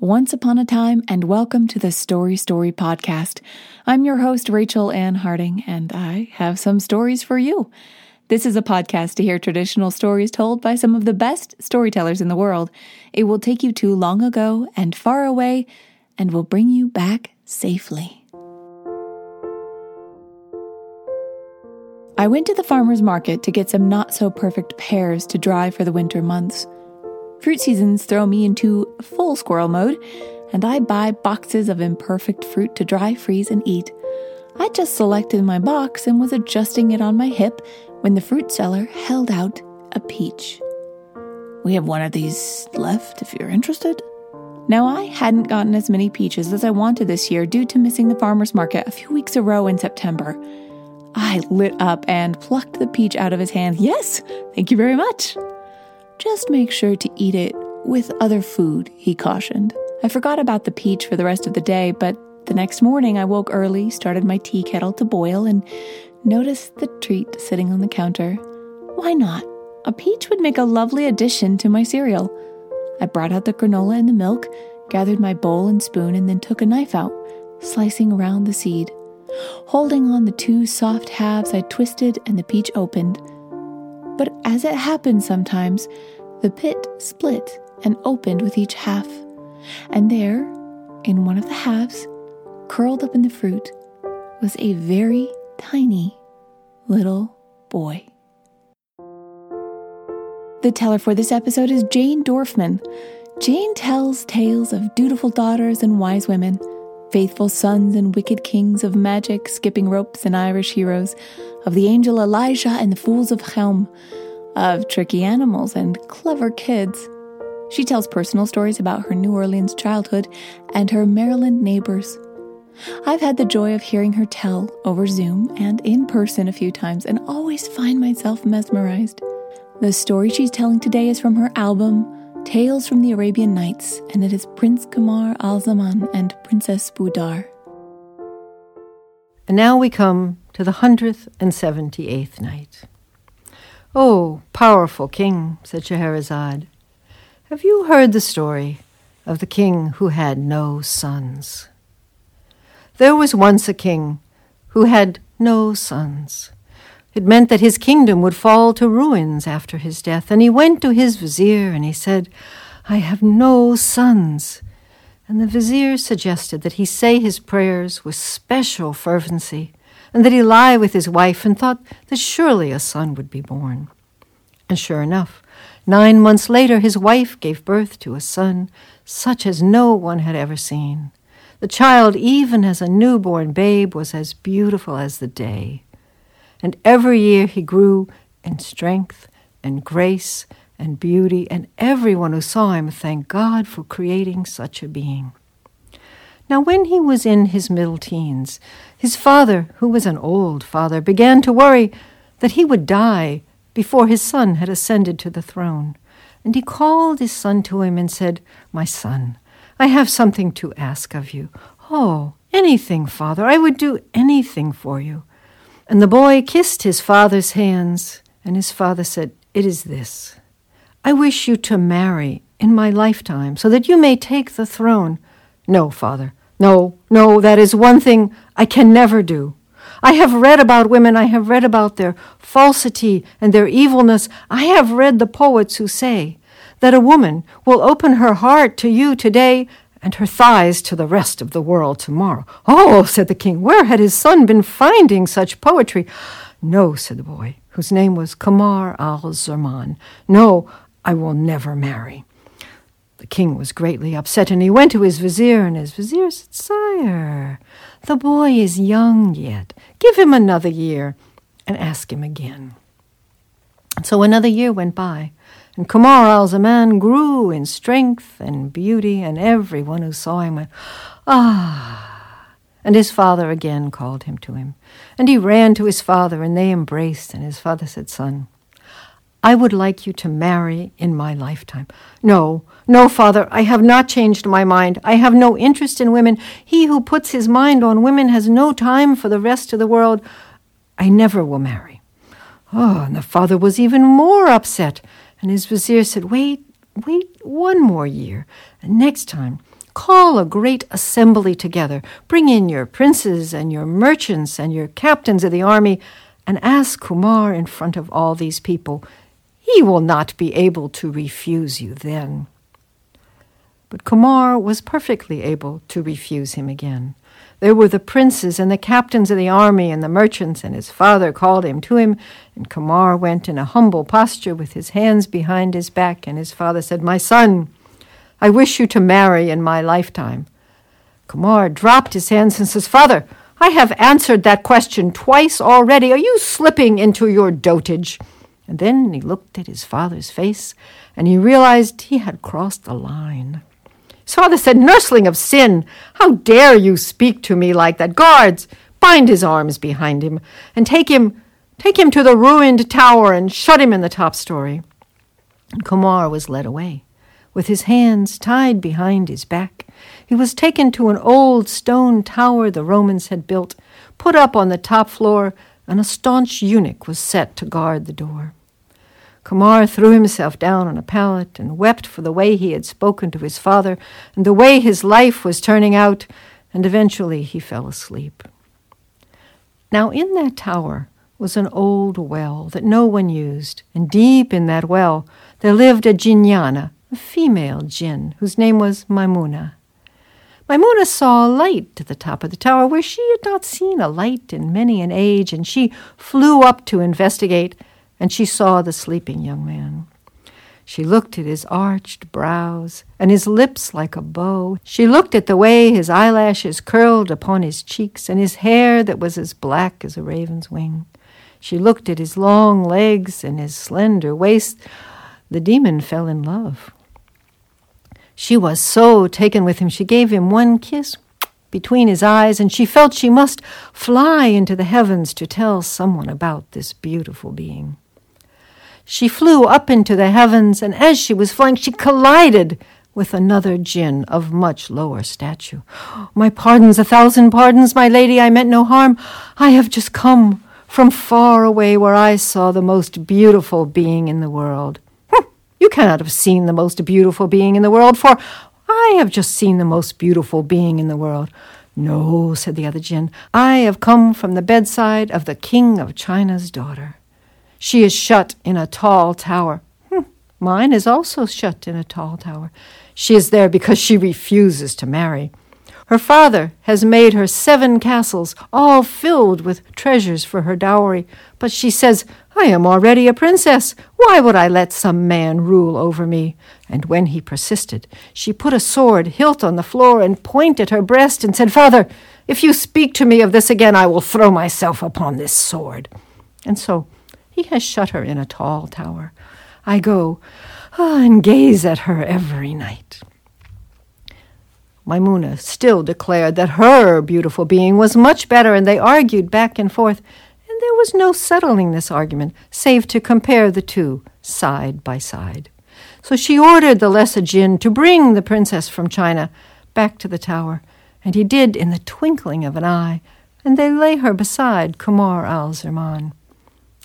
Once upon a time, and welcome to the Story Story podcast. I'm your host, Rachel Ann Harding, and I have some stories for you. This is a podcast to hear traditional stories told by some of the best storytellers in the world. It will take you to long ago and far away and will bring you back safely. I went to the farmer's market to get some not so perfect pears to dry for the winter months. Fruit seasons throw me into full squirrel mode, and I buy boxes of imperfect fruit to dry, freeze, and eat. I just selected my box and was adjusting it on my hip when the fruit seller held out a peach. We have one of these left if you're interested. Now, I hadn't gotten as many peaches as I wanted this year due to missing the farmer's market a few weeks in a row in September. I lit up and plucked the peach out of his hand. Yes, thank you very much. Just make sure to eat it with other food, he cautioned. I forgot about the peach for the rest of the day, but the next morning I woke early, started my tea kettle to boil, and noticed the treat sitting on the counter. Why not? A peach would make a lovely addition to my cereal. I brought out the granola and the milk, gathered my bowl and spoon, and then took a knife out, slicing around the seed. Holding on the two soft halves, I twisted and the peach opened. But as it happens sometimes, the pit split and opened with each half. And there, in one of the halves, curled up in the fruit, was a very tiny little boy. The teller for this episode is Jane Dorfman. Jane tells tales of dutiful daughters and wise women, faithful sons and wicked kings of magic, skipping ropes and Irish heroes, of the angel Elijah and the fools of Chelm, of tricky animals and clever kids. She tells personal stories about her New Orleans childhood and her Maryland neighbors. I've had the joy of hearing her tell over Zoom and in person a few times and always find myself mesmerized. The story she's telling today is from her album, Tales from the Arabian Nights, and it is Prince Kamar al Zaman and Princess Budar. And now we come to the hundredth and seventy eighth night. O powerful king, said Scheherazade, have you heard the story of the king who had no sons? There was once a king who had no sons. It meant that his kingdom would fall to ruins after his death, and he went to his vizier and he said, I have no sons. And the vizier suggested that he say his prayers with special fervency, and that he lie with his wife, and thought that surely a son would be born. And sure enough, nine months later, his wife gave birth to a son, such as no one had ever seen. The child, even as a newborn babe, was as beautiful as the day. And every year he grew in strength and grace and beauty, and everyone who saw him thanked God for creating such a being. Now, when he was in his middle teens, his father, who was an old father, began to worry that he would die before his son had ascended to the throne. And he called his son to him and said, My son, I have something to ask of you. Oh, anything, father. I would do anything for you. And the boy kissed his father's hands, and his father said, It is this. I wish you to marry in my lifetime, so that you may take the throne. No, father. No, no, that is one thing I can never do. I have read about women, I have read about their falsity and their evilness. I have read the poets who say, that a woman will open her heart to you today and her thighs to the rest of the world tomorrow. Oh, said the king, where had his son been finding such poetry? No, said the boy, whose name was Kamar al Zaman. No, I will never marry. The king was greatly upset, and he went to his vizier, and his vizier said, Sire, the boy is young yet. Give him another year, and ask him again. So another year went by, And Kamar al Zaman grew in strength and beauty, and everyone who saw him went, Ah! And his father again called him to him. And he ran to his father, and they embraced. And his father said, Son, I would like you to marry in my lifetime. No, no, father, I have not changed my mind. I have no interest in women. He who puts his mind on women has no time for the rest of the world. I never will marry. Oh, and the father was even more upset. And his vizier said, Wait, wait one more year. And next time, call a great assembly together. Bring in your princes and your merchants and your captains of the army, and ask Kumar in front of all these people. He will not be able to refuse you then. But Kumar was perfectly able to refuse him again. There were the princes and the captains of the army and the merchants, and his father called him to him. And Kamar went in a humble posture with his hands behind his back, and his father said, My son, I wish you to marry in my lifetime. Kamar dropped his hands and says, Father, I have answered that question twice already. Are you slipping into your dotage? And then he looked at his father's face, and he realized he had crossed a line. His father said, Nursling of sin, how dare you speak to me like that? Guards, bind his arms behind him, and take him, take him to the ruined tower and shut him in the top story. And Kumar was led away, with his hands tied behind his back. He was taken to an old stone tower the Romans had built, put up on the top floor, and a staunch eunuch was set to guard the door. Kumar threw himself down on a pallet and wept for the way he had spoken to his father and the way his life was turning out, and eventually he fell asleep. Now, in that tower was an old well that no one used, and deep in that well there lived a jinnana, a female jinn, whose name was Maimuna. Maimuna saw a light at the top of the tower where she had not seen a light in many an age, and she flew up to investigate and she saw the sleeping young man. She looked at his arched brows and his lips like a bow. She looked at the way his eyelashes curled upon his cheeks and his hair that was as black as a raven's wing. She looked at his long legs and his slender waist. The demon fell in love. She was so taken with him, she gave him one kiss between his eyes, and she felt she must fly into the heavens to tell someone about this beautiful being. She flew up into the heavens, and as she was flying, she collided with another jinn of much lower stature. My pardons, a thousand pardons, my lady, I meant no harm. I have just come from far away where I saw the most beautiful being in the world. Hm, you cannot have seen the most beautiful being in the world, for I have just seen the most beautiful being in the world. No, said the other jinn, I have come from the bedside of the king of China's daughter. She is shut in a tall tower. Hm, mine is also shut in a tall tower. She is there because she refuses to marry. Her father has made her seven castles, all filled with treasures for her dowry. But she says, I am already a princess. Why would I let some man rule over me? And when he persisted, she put a sword hilt on the floor and pointed her breast and said, Father, if you speak to me of this again, I will throw myself upon this sword. And so he has shut her in a tall tower. I go ah, and gaze at her every night. Maimuna still declared that her beautiful being was much better, and they argued back and forth, and there was no settling this argument save to compare the two side by side. So she ordered the lesser jinn to bring the princess from China back to the tower, and he did in the twinkling of an eye, and they lay her beside Kumar al Zaman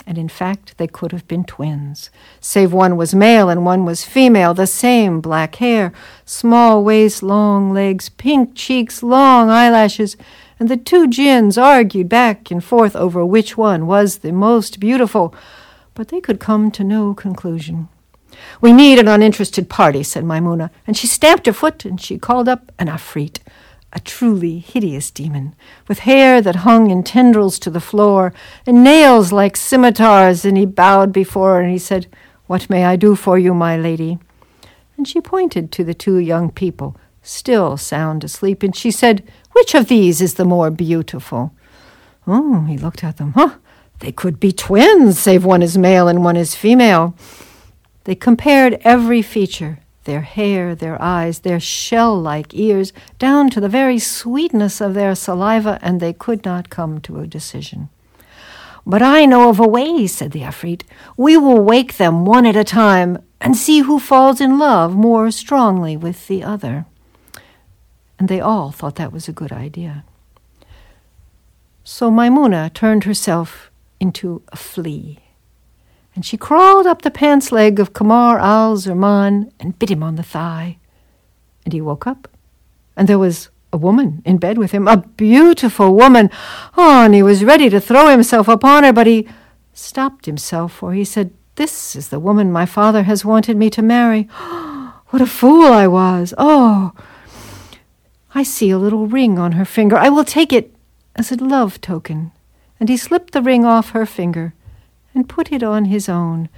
and in fact they could have been twins, save one was male and one was female, the same black hair, small waist, long legs, pink cheeks, long eyelashes, and the two jinns argued back and forth over which one was the most beautiful, but they could come to no conclusion. We need an uninterested party, said Maimuna, and she stamped her foot and she called up an afreet a truly hideous demon, with hair that hung in tendrils to the floor, and nails like scimitars, and he bowed before her, and he said, What may I do for you, my lady? And she pointed to the two young people, still sound asleep, and she said, Which of these is the more beautiful? Oh, he looked at them. Huh, they could be twins, save one is male and one is female. They compared every feature their hair, their eyes, their shell like ears, down to the very sweetness of their saliva, and they could not come to a decision. But I know of a way, said the Afrit. We will wake them one at a time and see who falls in love more strongly with the other. And they all thought that was a good idea. So Maimuna turned herself into a flea and she crawled up the pants leg of Kamar al Zaman and bit him on the thigh. And he woke up, and there was a woman in bed with him, a beautiful woman. Oh, and he was ready to throw himself upon her, but he stopped himself, for he said, This is the woman my father has wanted me to marry. what a fool I was! Oh, I see a little ring on her finger. I will take it as a love token. And he slipped the ring off her finger and put it on his own,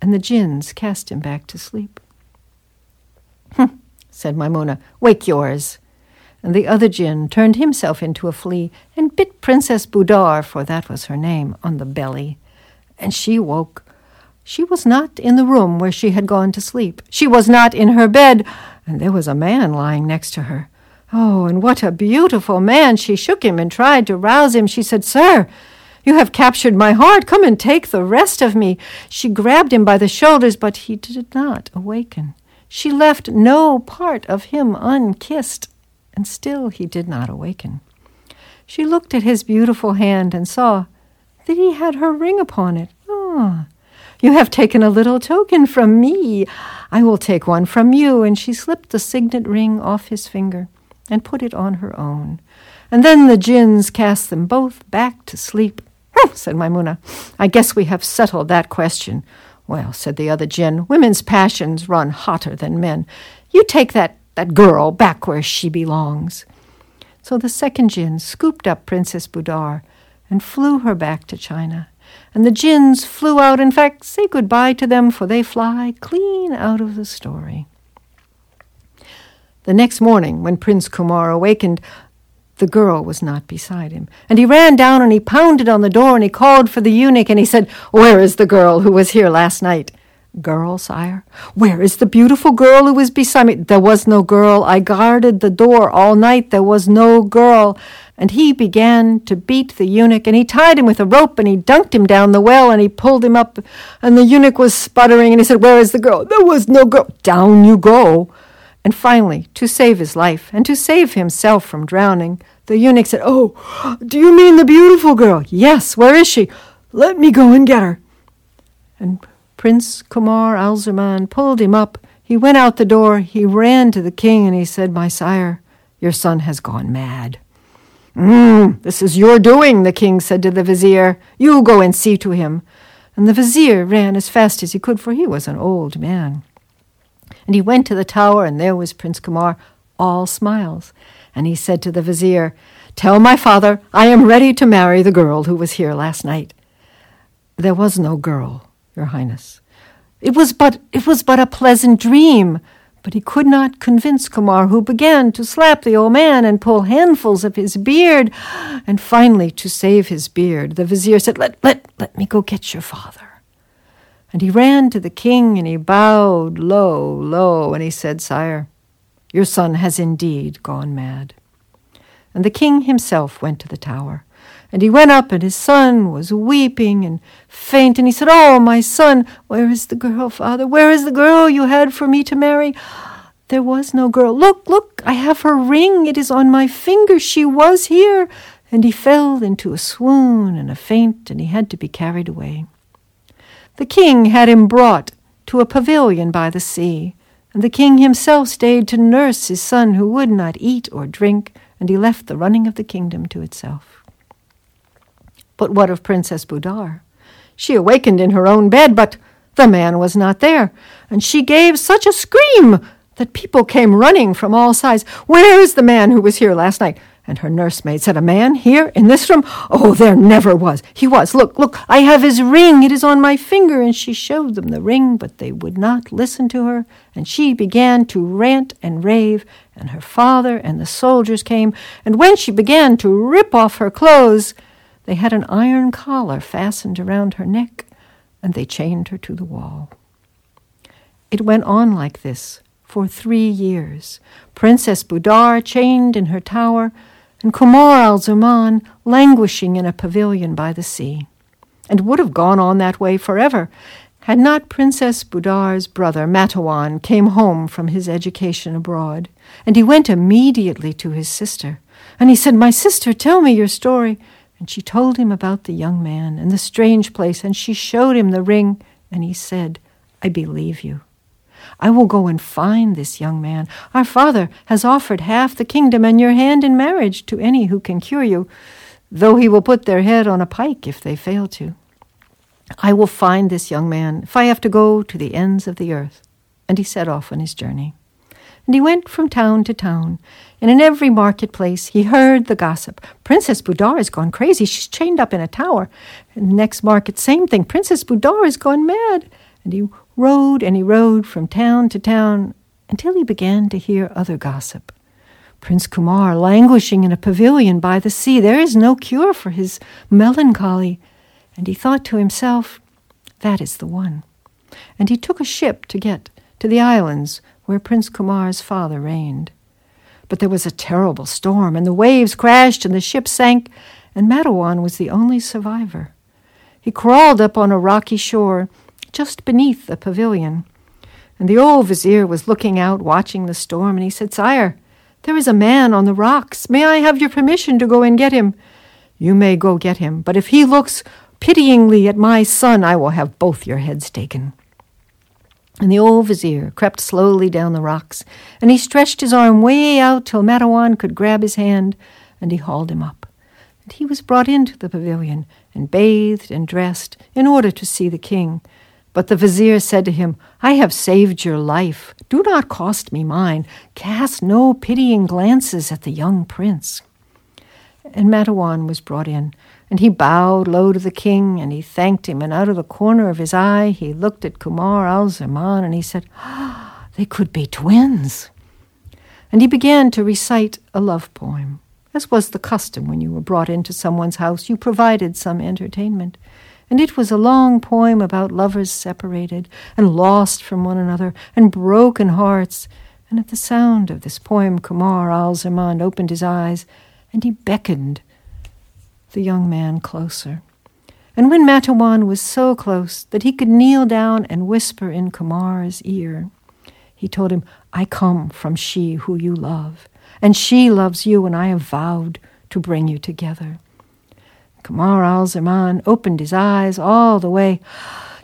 and the jinns cast him back to sleep. Hm, said Maimuna, wake yours. And the other jinn turned himself into a flea and bit Princess Budar, for that was her name, on the belly. And she woke. She was not in the room where she had gone to sleep. She was not in her bed, and there was a man lying next to her. Oh, and what a beautiful man! She shook him and tried to rouse him. She said, Sir, you have captured my heart. Come and take the rest of me. She grabbed him by the shoulders, but he did not awaken. She left no part of him unkissed, and still he did not awaken. She looked at his beautiful hand and saw that he had her ring upon it. Ah, you have taken a little token from me. I will take one from you. And she slipped the signet ring off his finger and put it on her own. And then the jinns cast them both back to sleep said Maimuna. I guess we have settled that question. Well, said the other jinn, women's passions run hotter than men. You take that, that girl back where she belongs. So the second jinn scooped up Princess Budar and flew her back to China. And the jinns flew out, in fact, say goodbye to them, for they fly clean out of the story. The next morning, when Prince Kumar awakened, the girl was not beside him. And he ran down and he pounded on the door and he called for the eunuch and he said, Where is the girl who was here last night? Girl, sire? Where is the beautiful girl who was beside me? There was no girl. I guarded the door all night. There was no girl. And he began to beat the eunuch, and he tied him with a rope, and he dunked him down the well, and he pulled him up. And the eunuch was sputtering, and he said, Where is the girl? There was no girl. Down you go. And finally, to save his life, and to save himself from drowning, the eunuch said, Oh, do you mean the beautiful girl? Yes, where is she? Let me go and get her. And Prince Kumar al Zaman pulled him up. He went out the door. He ran to the king and he said, My sire, your son has gone mad. Mm, this is your doing, the king said to the vizier. You go and see to him. And the vizier ran as fast as he could, for he was an old man. And he went to the tower, and there was Prince Kumar, all smiles. And he said to the vizier, Tell my father I am ready to marry the girl who was here last night. There was no girl, your highness. It was but it was but a pleasant dream. But he could not convince Kumar, who began to slap the old man and pull handfuls of his beard. And finally, to save his beard, the vizier said, Let, let, let me go get your father. And he ran to the king and he bowed low, low, and he said, Sire, your son has indeed gone mad. And the king himself went to the tower. And he went up, and his son was weeping and faint. And he said, Oh, my son, where is the girl, father? Where is the girl you had for me to marry? There was no girl. Look, look, I have her ring. It is on my finger. She was here. And he fell into a swoon and a faint, and he had to be carried away. The king had him brought to a pavilion by the sea. And the king himself stayed to nurse his son who would not eat or drink, and he left the running of the kingdom to itself. But what of Princess Budar? She awakened in her own bed, but the man was not there, and she gave such a scream that people came running from all sides. Where is the man who was here last night? And her nursemaid said, A man here in this room? Oh, there never was. He was. Look, look, I have his ring. It is on my finger. And she showed them the ring, but they would not listen to her. And she began to rant and rave. And her father and the soldiers came. And when she began to rip off her clothes, they had an iron collar fastened around her neck, and they chained her to the wall. It went on like this for three years. Princess Budar chained in her tower, and Kumar al Zaman languishing in a pavilion by the sea. And would have gone on that way forever had not Princess Budar's brother Matawan came home from his education abroad. And he went immediately to his sister. And he said, My sister, tell me your story. And she told him about the young man and the strange place, and she showed him the ring. And he said, I believe you. I will go and find this young man. Our father has offered half the kingdom and your hand in marriage to any who can cure you, though he will put their head on a pike if they fail to. I will find this young man if I have to go to the ends of the earth. And he set off on his journey. And he went from town to town, and in every marketplace he heard the gossip. Princess Budar has gone crazy. She's chained up in a tower. The next market, same thing. Princess Budar has gone mad. And he rode and he rode from town to town until he began to hear other gossip. Prince Kumar languishing in a pavilion by the sea. There is no cure for his melancholy. And he thought to himself, That is the one. And he took a ship to get to the islands where Prince Kumar's father reigned. But there was a terrible storm, and the waves crashed, and the ship sank, and Matawan was the only survivor. He crawled up on a rocky shore just beneath the pavilion. And the old vizier was looking out, watching the storm, and he said, Sire, there is a man on the rocks. May I have your permission to go and get him? You may go get him, but if he looks pityingly at my son, I will have both your heads taken. And the old vizier crept slowly down the rocks, and he stretched his arm way out till Matawan could grab his hand, and he hauled him up. And he was brought into the pavilion, and bathed and dressed, in order to see the king. But the vizier said to him, I have saved your life. Do not cost me mine. Cast no pitying glances at the young prince. And Matawan was brought in, and he bowed low to the king, and he thanked him, and out of the corner of his eye he looked at Kumar al Zaman, and he said, ah, They could be twins. And he began to recite a love poem. As was the custom when you were brought into someone's house, you provided some entertainment. And it was a long poem about lovers separated and lost from one another and broken hearts. And at the sound of this poem, Kumar al Zaman opened his eyes and he beckoned the young man closer. And when Matawan was so close that he could kneel down and whisper in Kumar's ear, he told him, I come from she who you love, and she loves you, and I have vowed to bring you together. Kumar al Zaman opened his eyes all the way,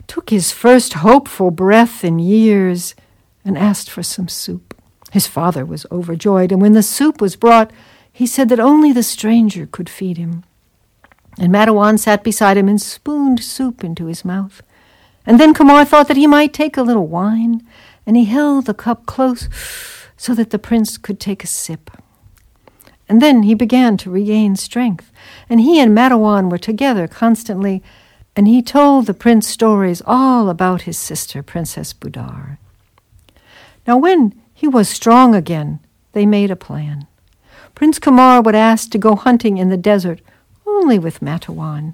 took his first hopeful breath in years, and asked for some soup. His father was overjoyed, and when the soup was brought, he said that only the stranger could feed him. And Madawan sat beside him and spooned soup into his mouth. And then Kamar thought that he might take a little wine, and he held the cup close so that the prince could take a sip. And then he began to regain strength, and he and Matawan were together constantly, and he told the prince stories all about his sister, Princess Budar. Now, when he was strong again, they made a plan. Prince Kumar would ask to go hunting in the desert only with Matawan.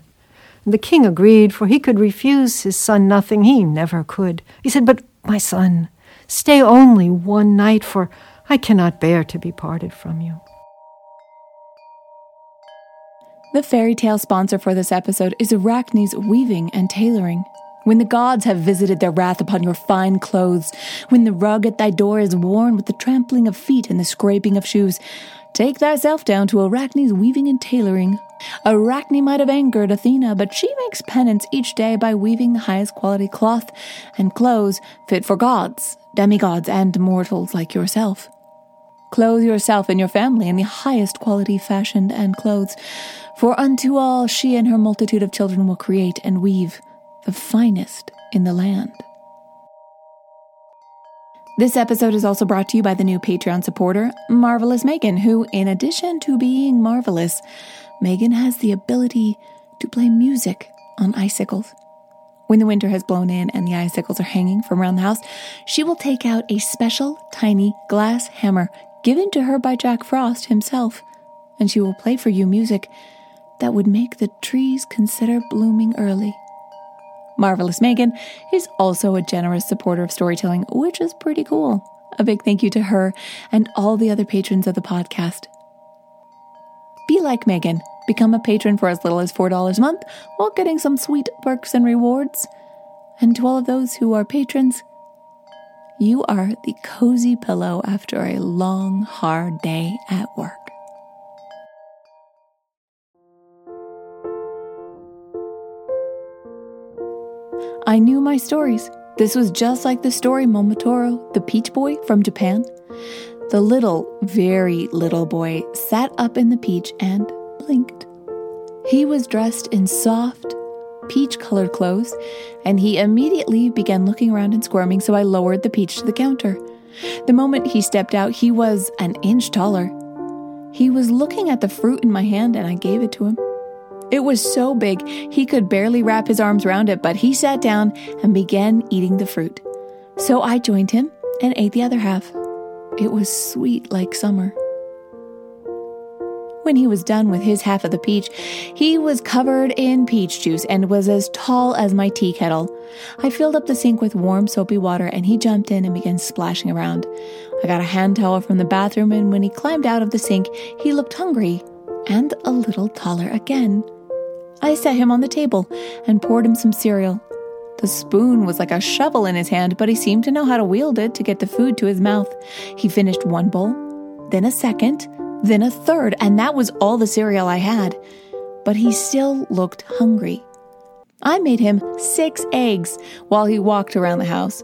The king agreed, for he could refuse his son nothing. He never could. He said, But, my son, stay only one night, for I cannot bear to be parted from you. The fairy tale sponsor for this episode is Arachne's Weaving and Tailoring. When the gods have visited their wrath upon your fine clothes, when the rug at thy door is worn with the trampling of feet and the scraping of shoes, take thyself down to Arachne's Weaving and Tailoring, Arachne might have angered Athena, but she makes penance each day by weaving the highest quality cloth and clothes fit for gods, demigods, and mortals like yourself. Clothe yourself and your family in the highest quality fashioned and clothes, for unto all she and her multitude of children will create and weave the finest in the land. This episode is also brought to you by the new Patreon supporter, Marvelous Megan, who, in addition to being marvelous, Megan has the ability to play music on icicles. When the winter has blown in and the icicles are hanging from around the house, she will take out a special tiny glass hammer given to her by Jack Frost himself, and she will play for you music that would make the trees consider blooming early. Marvelous Megan is also a generous supporter of storytelling, which is pretty cool. A big thank you to her and all the other patrons of the podcast. Be like Megan. Become a patron for as little as $4 a month while getting some sweet perks and rewards. And to all of those who are patrons, you are the cozy pillow after a long, hard day at work. I knew my stories. This was just like the story Momotaro, the peach boy from Japan. The little, very little boy sat up in the peach and blinked. He was dressed in soft, peach colored clothes, and he immediately began looking around and squirming, so I lowered the peach to the counter. The moment he stepped out, he was an inch taller. He was looking at the fruit in my hand, and I gave it to him. It was so big he could barely wrap his arms around it, but he sat down and began eating the fruit. So I joined him and ate the other half. It was sweet like summer. When he was done with his half of the peach, he was covered in peach juice and was as tall as my tea kettle. I filled up the sink with warm, soapy water and he jumped in and began splashing around. I got a hand towel from the bathroom, and when he climbed out of the sink, he looked hungry and a little taller again. I set him on the table and poured him some cereal. The spoon was like a shovel in his hand, but he seemed to know how to wield it to get the food to his mouth. He finished one bowl, then a second, then a third, and that was all the cereal I had. But he still looked hungry. I made him six eggs while he walked around the house,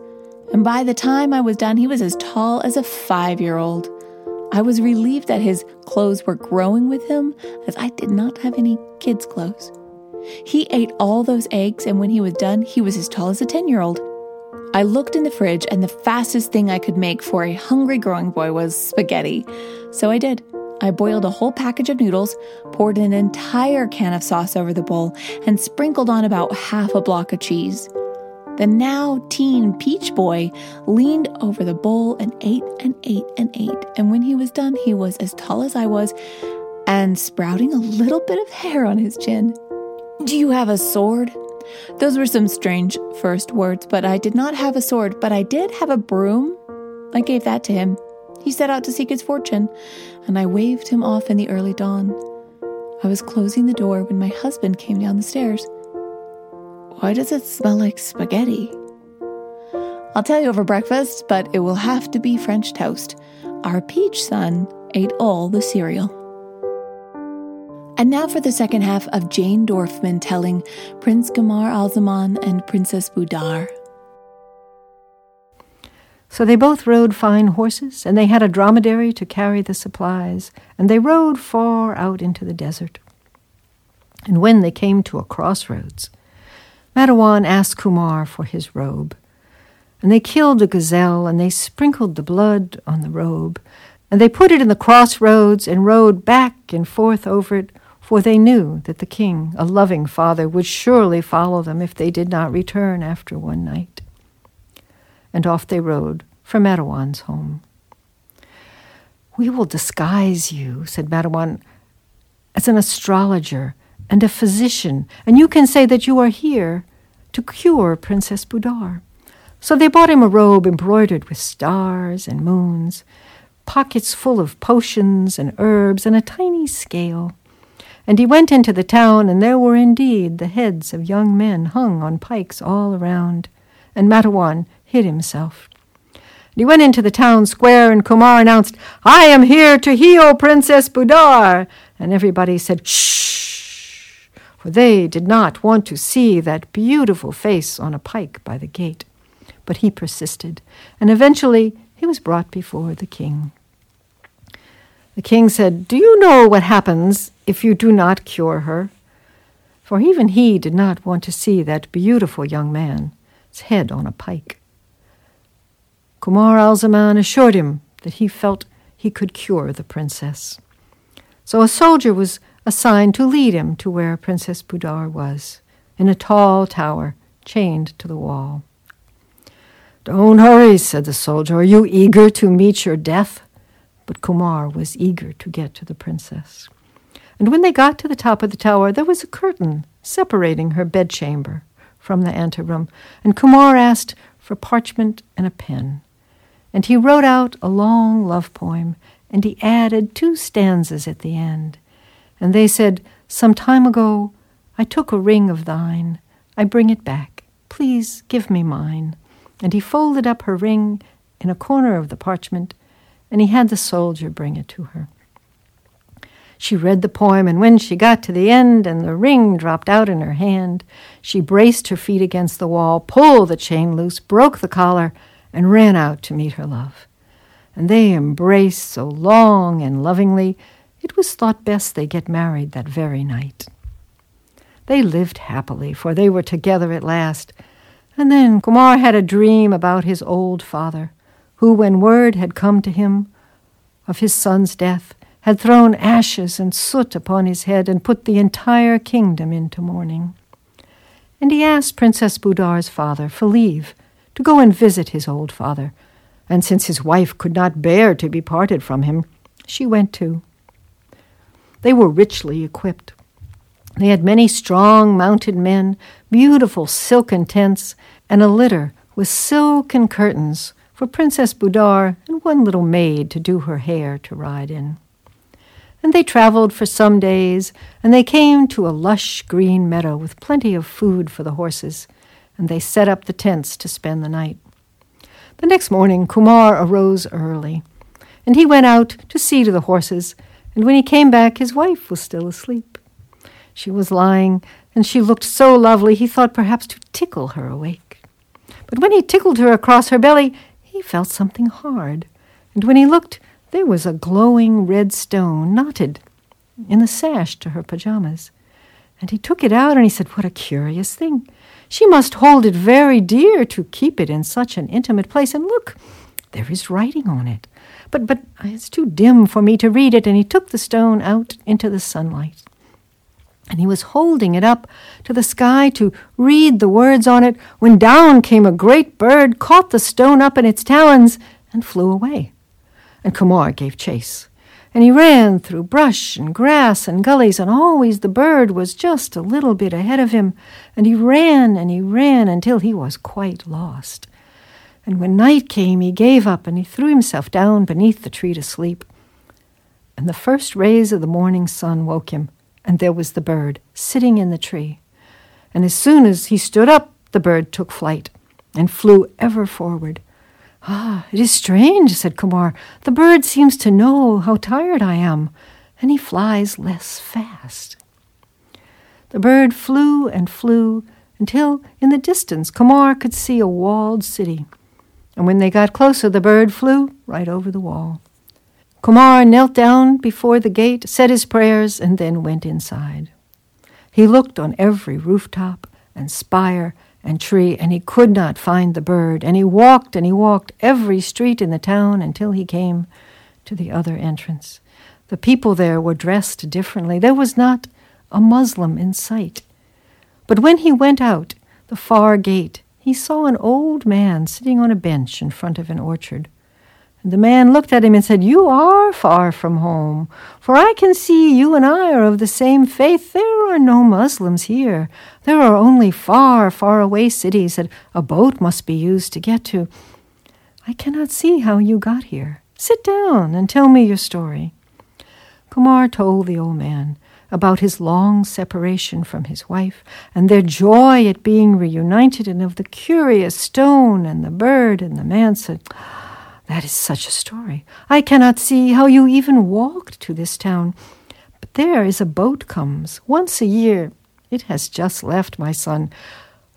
and by the time I was done, he was as tall as a five year old. I was relieved that his clothes were growing with him, as I did not have any kids' clothes. He ate all those eggs, and when he was done, he was as tall as a 10 year old. I looked in the fridge, and the fastest thing I could make for a hungry growing boy was spaghetti. So I did. I boiled a whole package of noodles, poured an entire can of sauce over the bowl, and sprinkled on about half a block of cheese. The now teen Peach Boy leaned over the bowl and ate and ate and ate, and when he was done, he was as tall as I was and sprouting a little bit of hair on his chin. Do you have a sword? Those were some strange first words, but I did not have a sword, but I did have a broom. I gave that to him. He set out to seek his fortune, and I waved him off in the early dawn. I was closing the door when my husband came down the stairs. Why does it smell like spaghetti? I'll tell you over breakfast, but it will have to be French toast. Our peach son ate all the cereal. And now for the second half of Jane Dorfman telling Prince Kamar al Zaman and Princess Budar. So they both rode fine horses, and they had a dromedary to carry the supplies, and they rode far out into the desert. And when they came to a crossroads, Madawan asked Kumar for his robe. And they killed a gazelle, and they sprinkled the blood on the robe, and they put it in the crossroads and rode back and forth over it, for they knew that the king, a loving father, would surely follow them if they did not return after one night and off they rode for Madawan's home. We will disguise you, said Madawan, as an astrologer and a physician, and you can say that you are here to cure Princess Budar. So they bought him a robe embroidered with stars and moons, pockets full of potions and herbs, and a tiny scale. And he went into the town, and there were indeed the heads of young men hung on pikes all around. And Madawan hid himself. And he went into the town square, and Kumar announced, I am here to heal Princess Budar. And everybody said, Shh, for they did not want to see that beautiful face on a pike by the gate. But he persisted, and eventually he was brought before the king. The king said, Do you know what happens if you do not cure her? For even he did not want to see that beautiful young man's head on a pike. Kumar al Zaman assured him that he felt he could cure the princess. So a soldier was assigned to lead him to where Princess Budar was, in a tall tower chained to the wall. Don't hurry, said the soldier. Are you eager to meet your death? But Kumar was eager to get to the princess. And when they got to the top of the tower, there was a curtain separating her bedchamber from the anteroom, and Kumar asked for parchment and a pen. And he wrote out a long love poem, and he added two stanzas at the end. And they said, Some time ago I took a ring of thine. I bring it back. Please give me mine. And he folded up her ring in a corner of the parchment, and he had the soldier bring it to her. She read the poem, and when she got to the end and the ring dropped out in her hand, she braced her feet against the wall, pulled the chain loose, broke the collar, and ran out to meet her love. And they embraced so long and lovingly, it was thought best they get married that very night. They lived happily, for they were together at last. And then Kumar had a dream about his old father, who, when word had come to him of his son's death, had thrown ashes and soot upon his head and put the entire kingdom into mourning. And he asked Princess Budar's father for leave to go and visit his old father, and since his wife could not bear to be parted from him, she went too. They were richly equipped. They had many strong mounted men, beautiful silken tents, and a litter with silken curtains for Princess Budar and one little maid to do her hair to ride in. And they traveled for some days, and they came to a lush green meadow with plenty of food for the horses, and they set up the tents to spend the night. The next morning Kumar arose early, and he went out to see to the horses, and when he came back his wife was still asleep. She was lying, and she looked so lovely he thought perhaps to tickle her awake. But when he tickled her across her belly, he felt something hard, and when he looked, there was a glowing red stone knotted in the sash to her pajamas. And he took it out and he said, What a curious thing. She must hold it very dear to keep it in such an intimate place. And look, there is writing on it. But but it's too dim for me to read it, and he took the stone out into the sunlight. And he was holding it up to the sky to read the words on it when down came a great bird, caught the stone up in its talons, and flew away and Kumar gave chase. And he ran through brush and grass and gullies, and always the bird was just a little bit ahead of him, and he ran and he ran until he was quite lost. And when night came, he gave up and he threw himself down beneath the tree to sleep. And the first rays of the morning sun woke him, and there was the bird sitting in the tree. And as soon as he stood up, the bird took flight and flew ever forward. Ah, it is strange, said Kumar. The bird seems to know how tired I am, and he flies less fast. The bird flew and flew until, in the distance, Kumar could see a walled city. And when they got closer, the bird flew right over the wall. Kumar knelt down before the gate, said his prayers, and then went inside. He looked on every rooftop and spire and tree, and he could not find the bird. And he walked and he walked every street in the town until he came to the other entrance. The people there were dressed differently. There was not a Muslim in sight. But when he went out the far gate, he saw an old man sitting on a bench in front of an orchard. And the man looked at him and said, You are far from home, for I can see you and I are of the same faith. There are no Muslims here. There are only far, far away cities that a boat must be used to get to. I cannot see how you got here. Sit down and tell me your story. Kumar told the old man about his long separation from his wife, and their joy at being reunited, and of the curious stone and the bird, and the man said, that is such a story. I cannot see how you even walked to this town. But there is a boat comes once a year. It has just left, my son.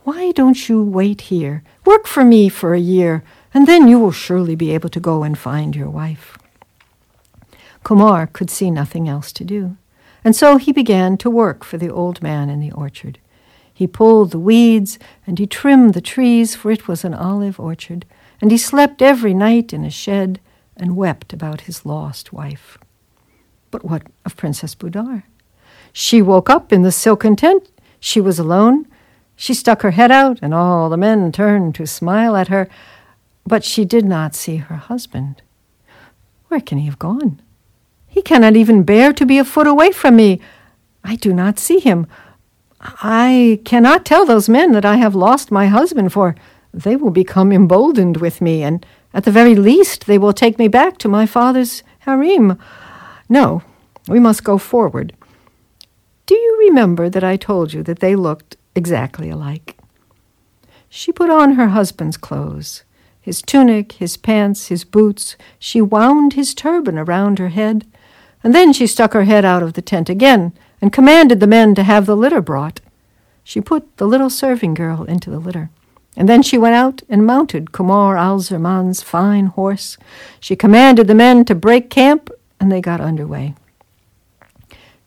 Why don't you wait here? Work for me for a year, and then you will surely be able to go and find your wife. Kumar could see nothing else to do, and so he began to work for the old man in the orchard. He pulled the weeds and he trimmed the trees, for it was an olive orchard and he slept every night in a shed and wept about his lost wife. But what of Princess Budar? She woke up in the silken tent. She was alone. She stuck her head out, and all the men turned to smile at her, but she did not see her husband. Where can he have gone? He cannot even bear to be a foot away from me. I do not see him. I cannot tell those men that I have lost my husband, for they will become emboldened with me, and at the very least they will take me back to my father's harem. No, we must go forward. Do you remember that I told you that they looked exactly alike? She put on her husband's clothes his tunic, his pants, his boots. She wound his turban around her head, and then she stuck her head out of the tent again and commanded the men to have the litter brought. She put the little serving girl into the litter. And then she went out and mounted Kumar al Zaman's fine horse. She commanded the men to break camp, and they got under way.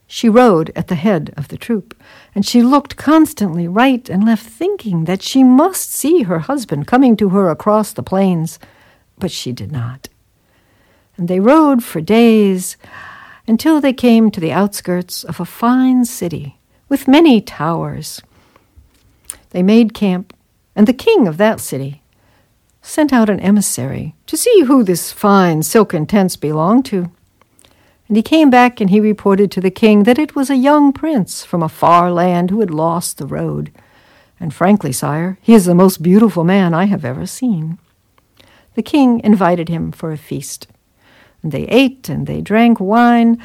She rode at the head of the troop, and she looked constantly right and left, thinking that she must see her husband coming to her across the plains, but she did not. And they rode for days until they came to the outskirts of a fine city with many towers. They made camp, and the king of that city sent out an emissary to see who this fine silken tents belonged to. And he came back and he reported to the king that it was a young prince from a far land who had lost the road. And frankly, sire, he is the most beautiful man I have ever seen. The king invited him for a feast. And they ate and they drank wine.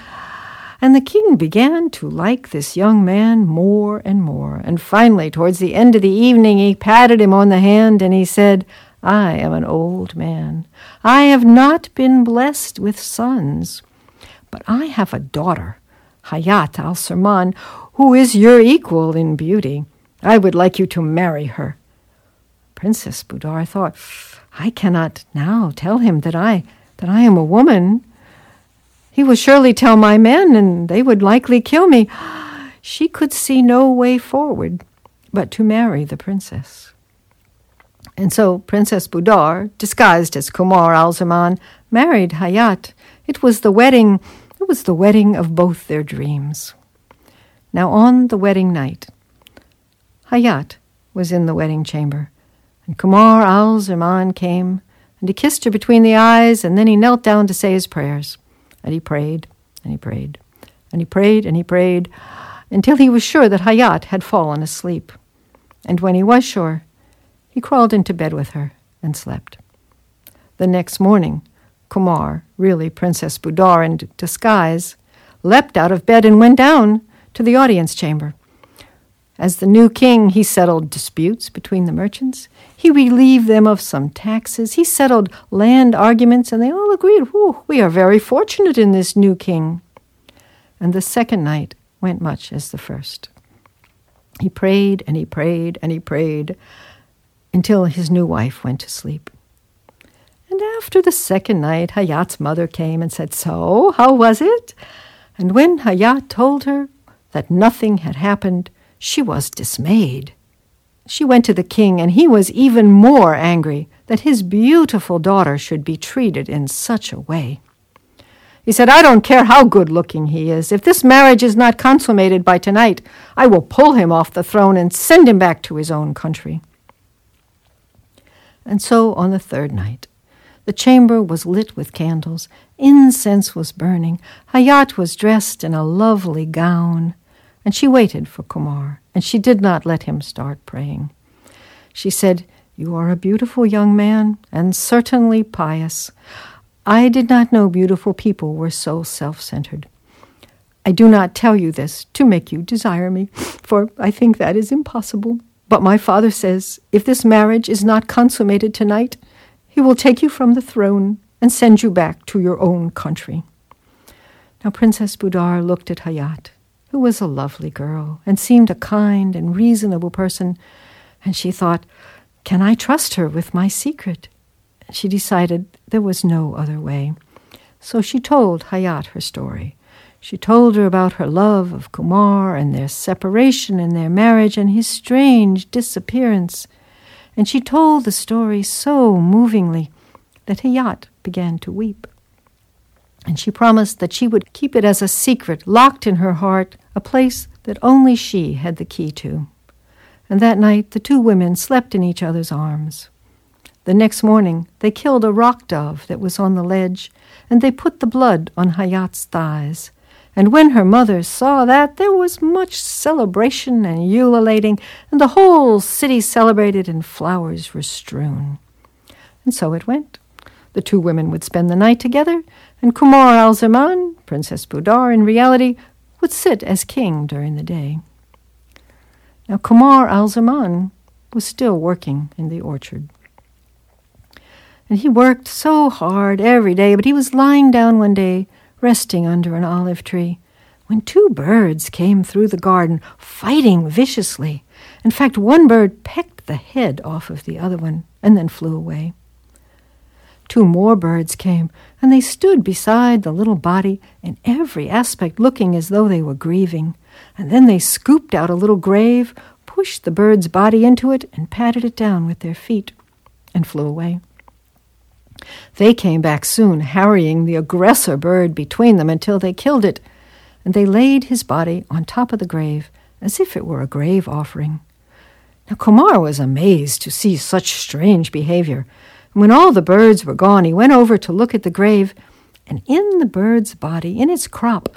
And the king began to like this young man more and more. And finally, towards the end of the evening, he patted him on the hand and he said, I am an old man. I have not been blessed with sons, but I have a daughter, Hayat al Serman, who is your equal in beauty. I would like you to marry her. Princess Budar thought, I cannot now tell him that I that I am a woman. He will surely tell my men, and they would likely kill me. She could see no way forward but to marry the princess. And so Princess Budar, disguised as Kumar al Zaman, married Hayat. It was the wedding, it was the wedding of both their dreams. Now on the wedding night, Hayat was in the wedding chamber, and Kumar al Zaman came and he kissed her between the eyes, and then he knelt down to say his prayers. And he prayed, and he prayed, and he prayed, and he prayed, until he was sure that Hayat had fallen asleep. And when he was sure, he crawled into bed with her and slept. The next morning, Kumar, really Princess Budar in disguise, leapt out of bed and went down to the audience chamber. As the new king, he settled disputes between the merchants. He relieved them of some taxes. He settled land arguments, and they all agreed, we are very fortunate in this new king. And the second night went much as the first. He prayed and he prayed and he prayed until his new wife went to sleep. And after the second night, Hayat's mother came and said, So, how was it? And when Hayat told her that nothing had happened, she was dismayed. She went to the king, and he was even more angry that his beautiful daughter should be treated in such a way. He said, I don't care how good looking he is. If this marriage is not consummated by tonight, I will pull him off the throne and send him back to his own country. And so on the third night, the chamber was lit with candles, incense was burning, Hayat was dressed in a lovely gown, and she waited for Kumar, and she did not let him start praying. She said, You are a beautiful young man, and certainly pious. I did not know beautiful people were so self centered. I do not tell you this to make you desire me, for I think that is impossible. But my father says, if this marriage is not consummated tonight, he will take you from the throne and send you back to your own country. Now Princess Budar looked at Hayat who was a lovely girl and seemed a kind and reasonable person, and she thought, Can I trust her with my secret? She decided there was no other way. So she told Hayat her story. She told her about her love of Kumar and their separation and their marriage and his strange disappearance. And she told the story so movingly that Hayat began to weep and she promised that she would keep it as a secret, locked in her heart, a place that only she had the key to. And that night the two women slept in each other's arms. The next morning they killed a rock dove that was on the ledge, and they put the blood on Hayat's thighs, And when her mother saw that, there was much celebration and ululating, and the whole city celebrated, and flowers were strewn. And so it went. The two women would spend the night together, and Kumar al Zaman, Princess Budar in reality, would sit as king during the day. Now Kumar al Zaman was still working in the orchard. And he worked so hard every day, but he was lying down one day, resting under an olive tree, when two birds came through the garden, fighting viciously. In fact, one bird pecked the head off of the other one and then flew away. Two more birds came, and they stood beside the little body in every aspect, looking as though they were grieving. And then they scooped out a little grave, pushed the bird's body into it, and patted it down with their feet, and flew away. They came back soon, harrying the aggressor bird between them until they killed it, and they laid his body on top of the grave as if it were a grave offering. Now Kumar was amazed to see such strange behavior, when all the birds were gone, he went over to look at the grave, and in the bird's body, in its crop,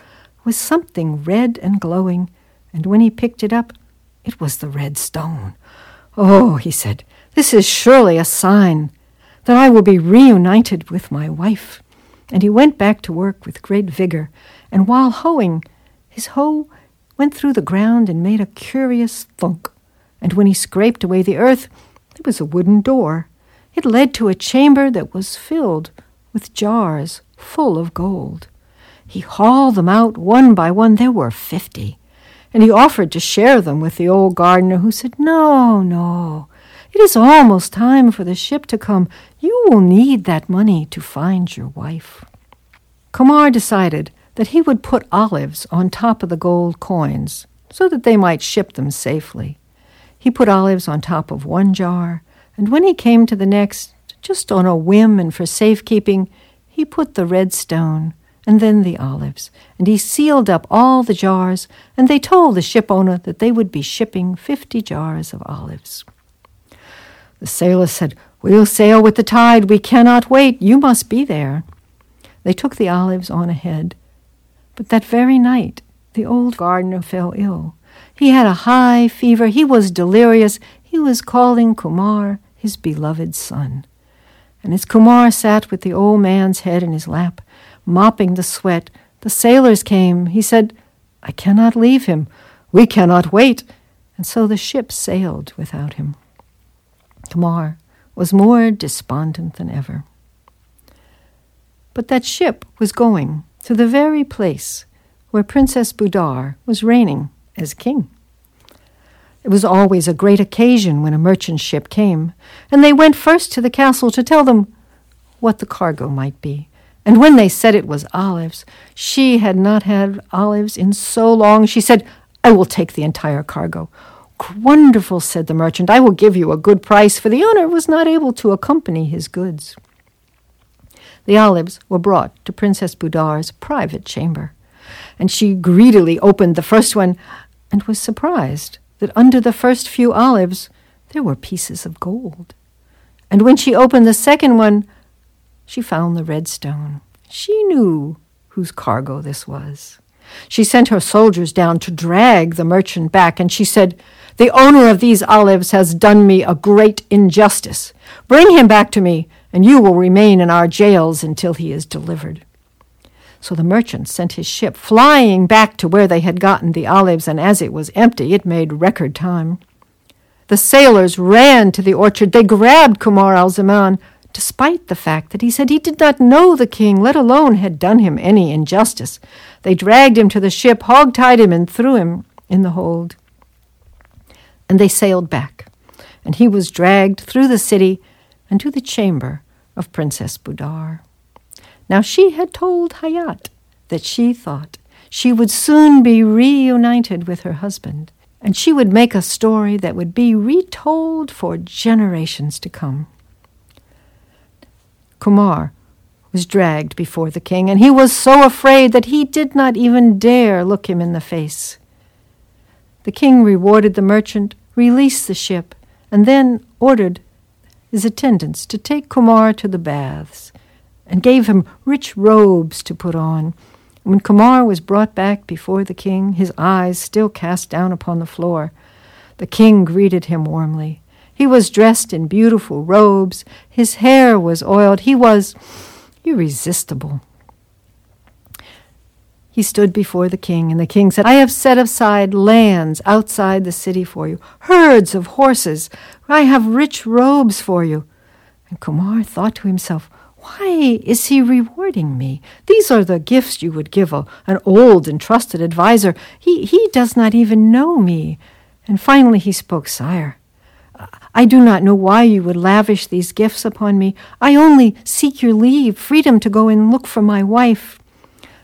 was something red and glowing, and when he picked it up, it was the red stone. Oh, he said, this is surely a sign that I will be reunited with my wife. And he went back to work with great vigor, and while hoeing, his hoe went through the ground and made a curious thunk. And when he scraped away the earth, there was a wooden door it led to a chamber that was filled with jars full of gold. He hauled them out one by one. There were fifty. And he offered to share them with the old gardener, who said, No, no. It is almost time for the ship to come. You will need that money to find your wife. Kumar decided that he would put olives on top of the gold coins so that they might ship them safely. He put olives on top of one jar and when he came to the next, just on a whim and for safekeeping, he put the red stone and then the olives, and he sealed up all the jars, and they told the ship owner that they would be shipping fifty jars of olives. The sailor said, We'll sail with the tide. We cannot wait. You must be there. They took the olives on ahead. But that very night, the old gardener fell ill. He had a high fever. He was delirious. He was calling Kumar his beloved son. And as Kumar sat with the old man's head in his lap, mopping the sweat, the sailors came. He said, I cannot leave him. We cannot wait. And so the ship sailed without him. Kumar was more despondent than ever. But that ship was going to the very place where Princess Budar was reigning as king. It was always a great occasion when a merchant ship came, and they went first to the castle to tell them what the cargo might be. And when they said it was olives, she had not had olives in so long. She said, I will take the entire cargo. Wonderful, said the merchant. I will give you a good price, for the owner was not able to accompany his goods. The olives were brought to Princess Budar's private chamber, and she greedily opened the first one and was surprised that under the first few olives there were pieces of gold. And when she opened the second one, she found the red stone. She knew whose cargo this was. She sent her soldiers down to drag the merchant back, and she said, The owner of these olives has done me a great injustice. Bring him back to me, and you will remain in our jails until he is delivered. So the merchant sent his ship flying back to where they had gotten the olives, and as it was empty, it made record time. The sailors ran to the orchard. They grabbed Kumar al Zaman, despite the fact that he said he did not know the king, let alone had done him any injustice. They dragged him to the ship, hog-tied him, and threw him in the hold. And they sailed back, and he was dragged through the city and to the chamber of Princess Budar. Now she had told Hayat that she thought she would soon be reunited with her husband, and she would make a story that would be retold for generations to come. Kumar was dragged before the king, and he was so afraid that he did not even dare look him in the face. The king rewarded the merchant, released the ship, and then ordered his attendants to take Kumar to the baths and gave him rich robes to put on. When Kumar was brought back before the king, his eyes still cast down upon the floor, the king greeted him warmly. He was dressed in beautiful robes, his hair was oiled, he was irresistible. He stood before the king, and the king said, I have set aside lands outside the city for you, herds of horses. I have rich robes for you. And Kumar thought to himself, why is he rewarding me? These are the gifts you would give a, an old and trusted adviser. He, he does not even know me. And finally he spoke, Sire, I do not know why you would lavish these gifts upon me. I only seek your leave, freedom to go and look for my wife.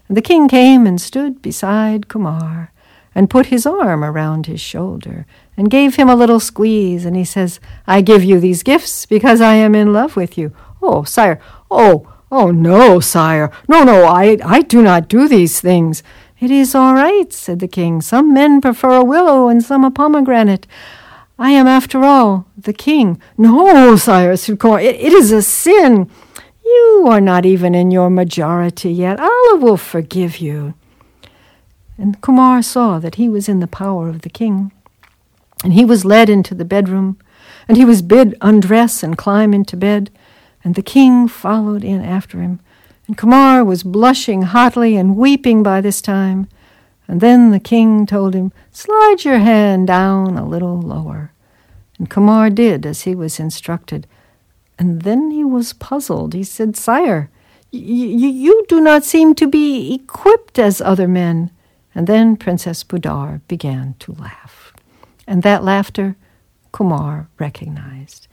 And the king came and stood beside Kumar and put his arm around his shoulder and gave him a little squeeze. And he says, I give you these gifts because I am in love with you. Oh, sire, oh, oh, no, sire. No, no, I, I do not do these things. It is all right, said the king. Some men prefer a willow and some a pomegranate. I am, after all, the king. No, sire, said Kumar, it, it is a sin. You are not even in your majority yet. Allah will forgive you. And Kumar saw that he was in the power of the king. And he was led into the bedroom, and he was bid undress and climb into bed, and the king followed in after him. And Kumar was blushing hotly and weeping by this time. And then the king told him, Slide your hand down a little lower. And Kumar did as he was instructed. And then he was puzzled. He said, Sire, y- y- you do not seem to be equipped as other men. And then Princess Budar began to laugh. And that laughter Kumar recognized.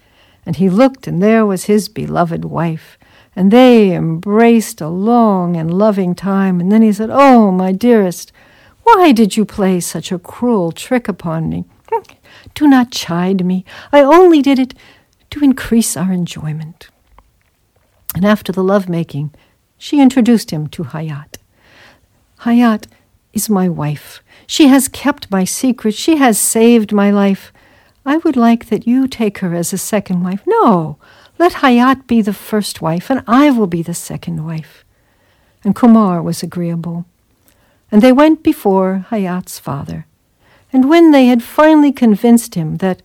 And he looked, and there was his beloved wife, and they embraced a long and loving time. And then he said, Oh, my dearest, why did you play such a cruel trick upon me? Do not chide me. I only did it to increase our enjoyment. And after the love-making, she introduced him to Hayat. Hayat is my wife. She has kept my secret. She has saved my life. I would like that you take her as a second wife. No, let Hayat be the first wife, and I will be the second wife. And Kumar was agreeable. And they went before Hayat's father. And when they had finally convinced him that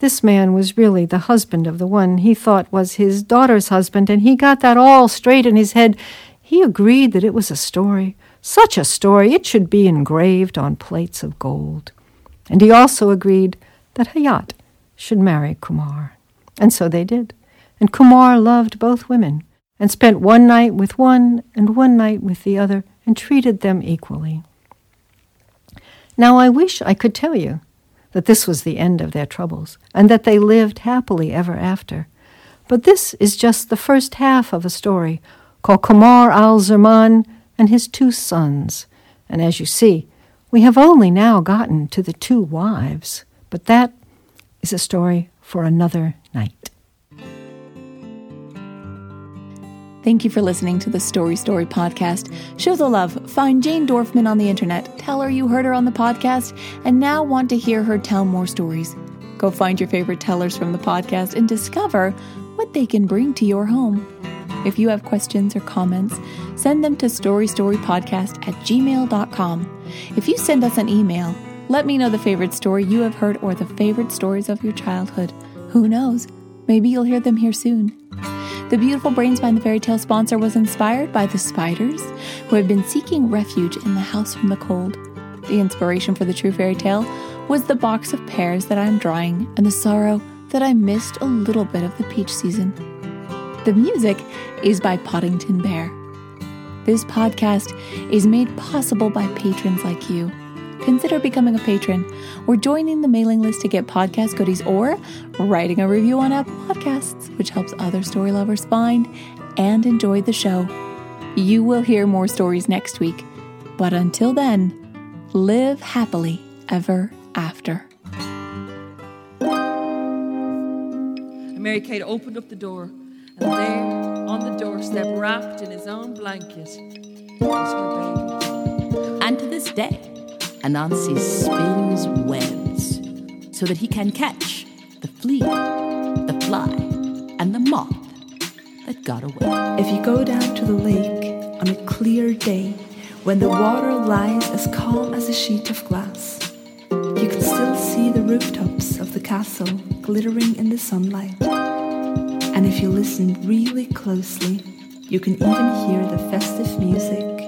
this man was really the husband of the one he thought was his daughter's husband, and he got that all straight in his head, he agreed that it was a story. Such a story, it should be engraved on plates of gold. And he also agreed that Hayat should marry Kumar. And so they did and Kumar loved both women, and spent one night with one and one night with the other, and treated them equally. Now I wish I could tell you that this was the end of their troubles, and that they lived happily ever after. But this is just the first half of a story called Kumar al Zaman and his two sons. And as you see, we have only now gotten to the two wives, but that is a story for another night. Thank you for listening to the Story Story podcast. Show the love. Find Jane Dorfman on the internet. Tell her you heard her on the podcast and now want to hear her tell more stories. Go find your favorite tellers from the podcast and discover what they can bring to your home. If you have questions or comments, send them to storystorypodcast at gmail.com. If you send us an email, let me know the favorite story you have heard or the favorite stories of your childhood. Who knows? Maybe you'll hear them here soon. The beautiful Brains Behind the Fairy Tale sponsor was inspired by the spiders who have been seeking refuge in the house from the cold. The inspiration for the true fairy tale was the box of pears that I'm drawing and the sorrow that I missed a little bit of the peach season. The music is by Podington Bear. This podcast is made possible by patrons like you consider becoming a patron or joining the mailing list to get podcast goodies or writing a review on Apple Podcasts, which helps other story lovers find and enjoy the show. You will hear more stories next week, but until then, live happily ever after. Mary Kate opened up the door, and there on the doorstep, wrapped in his own blanket, was her baby. And to this day, Anansi spins webs so that he can catch the flea, the fly, and the moth that got away. If you go down to the lake on a clear day when the water lies as calm as a sheet of glass. You can still see the rooftops of the castle glittering in the sunlight. And if you listen really closely, you can even hear the festive music